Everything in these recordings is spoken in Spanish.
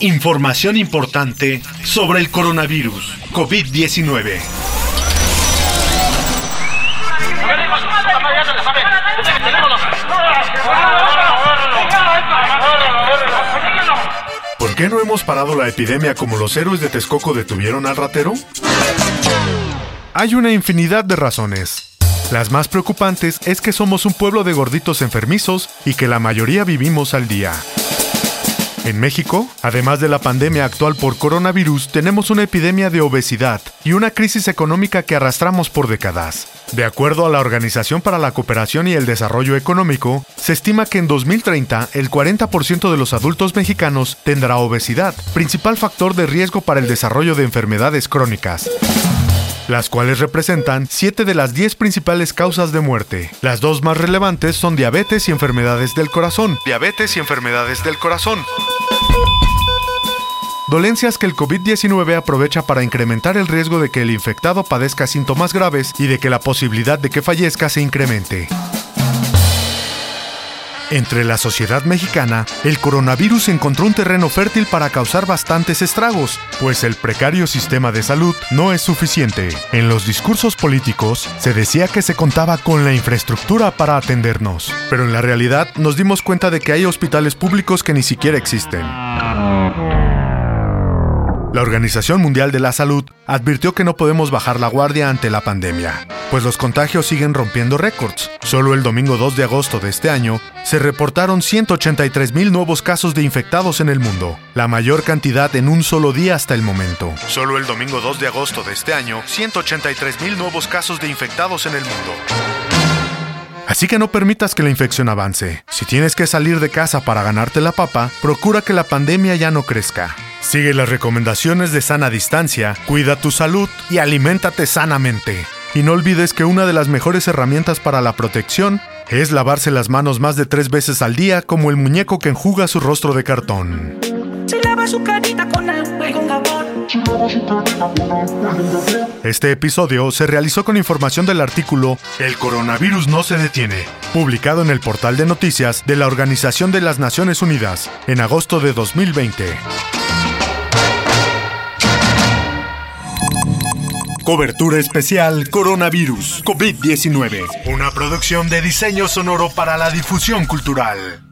Información importante sobre el coronavirus COVID-19. ¿Por qué no hemos parado la epidemia como los héroes de Texcoco detuvieron al ratero? Hay una infinidad de razones. Las más preocupantes es que somos un pueblo de gorditos enfermizos y que la mayoría vivimos al día. En México, además de la pandemia actual por coronavirus, tenemos una epidemia de obesidad y una crisis económica que arrastramos por décadas. De acuerdo a la Organización para la Cooperación y el Desarrollo Económico, se estima que en 2030 el 40% de los adultos mexicanos tendrá obesidad, principal factor de riesgo para el desarrollo de enfermedades crónicas las cuales representan 7 de las 10 principales causas de muerte. Las dos más relevantes son diabetes y enfermedades del corazón. Diabetes y enfermedades del corazón. Dolencias que el COVID-19 aprovecha para incrementar el riesgo de que el infectado padezca síntomas graves y de que la posibilidad de que fallezca se incremente. Entre la sociedad mexicana, el coronavirus encontró un terreno fértil para causar bastantes estragos, pues el precario sistema de salud no es suficiente. En los discursos políticos se decía que se contaba con la infraestructura para atendernos, pero en la realidad nos dimos cuenta de que hay hospitales públicos que ni siquiera existen. La Organización Mundial de la Salud advirtió que no podemos bajar la guardia ante la pandemia, pues los contagios siguen rompiendo récords. Solo el domingo 2 de agosto de este año se reportaron 183 mil nuevos casos de infectados en el mundo, la mayor cantidad en un solo día hasta el momento. Solo el domingo 2 de agosto de este año, 183 mil nuevos casos de infectados en el mundo. Así que no permitas que la infección avance. Si tienes que salir de casa para ganarte la papa, procura que la pandemia ya no crezca. Sigue las recomendaciones de sana distancia, cuida tu salud y aliméntate sanamente. Y no olvides que una de las mejores herramientas para la protección es lavarse las manos más de tres veces al día como el muñeco que enjuga su rostro de cartón. Este episodio se realizó con información del artículo El coronavirus no se detiene, publicado en el portal de noticias de la Organización de las Naciones Unidas en agosto de 2020. Cobertura especial Coronavirus COVID-19. Una producción de diseño sonoro para la difusión cultural.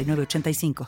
85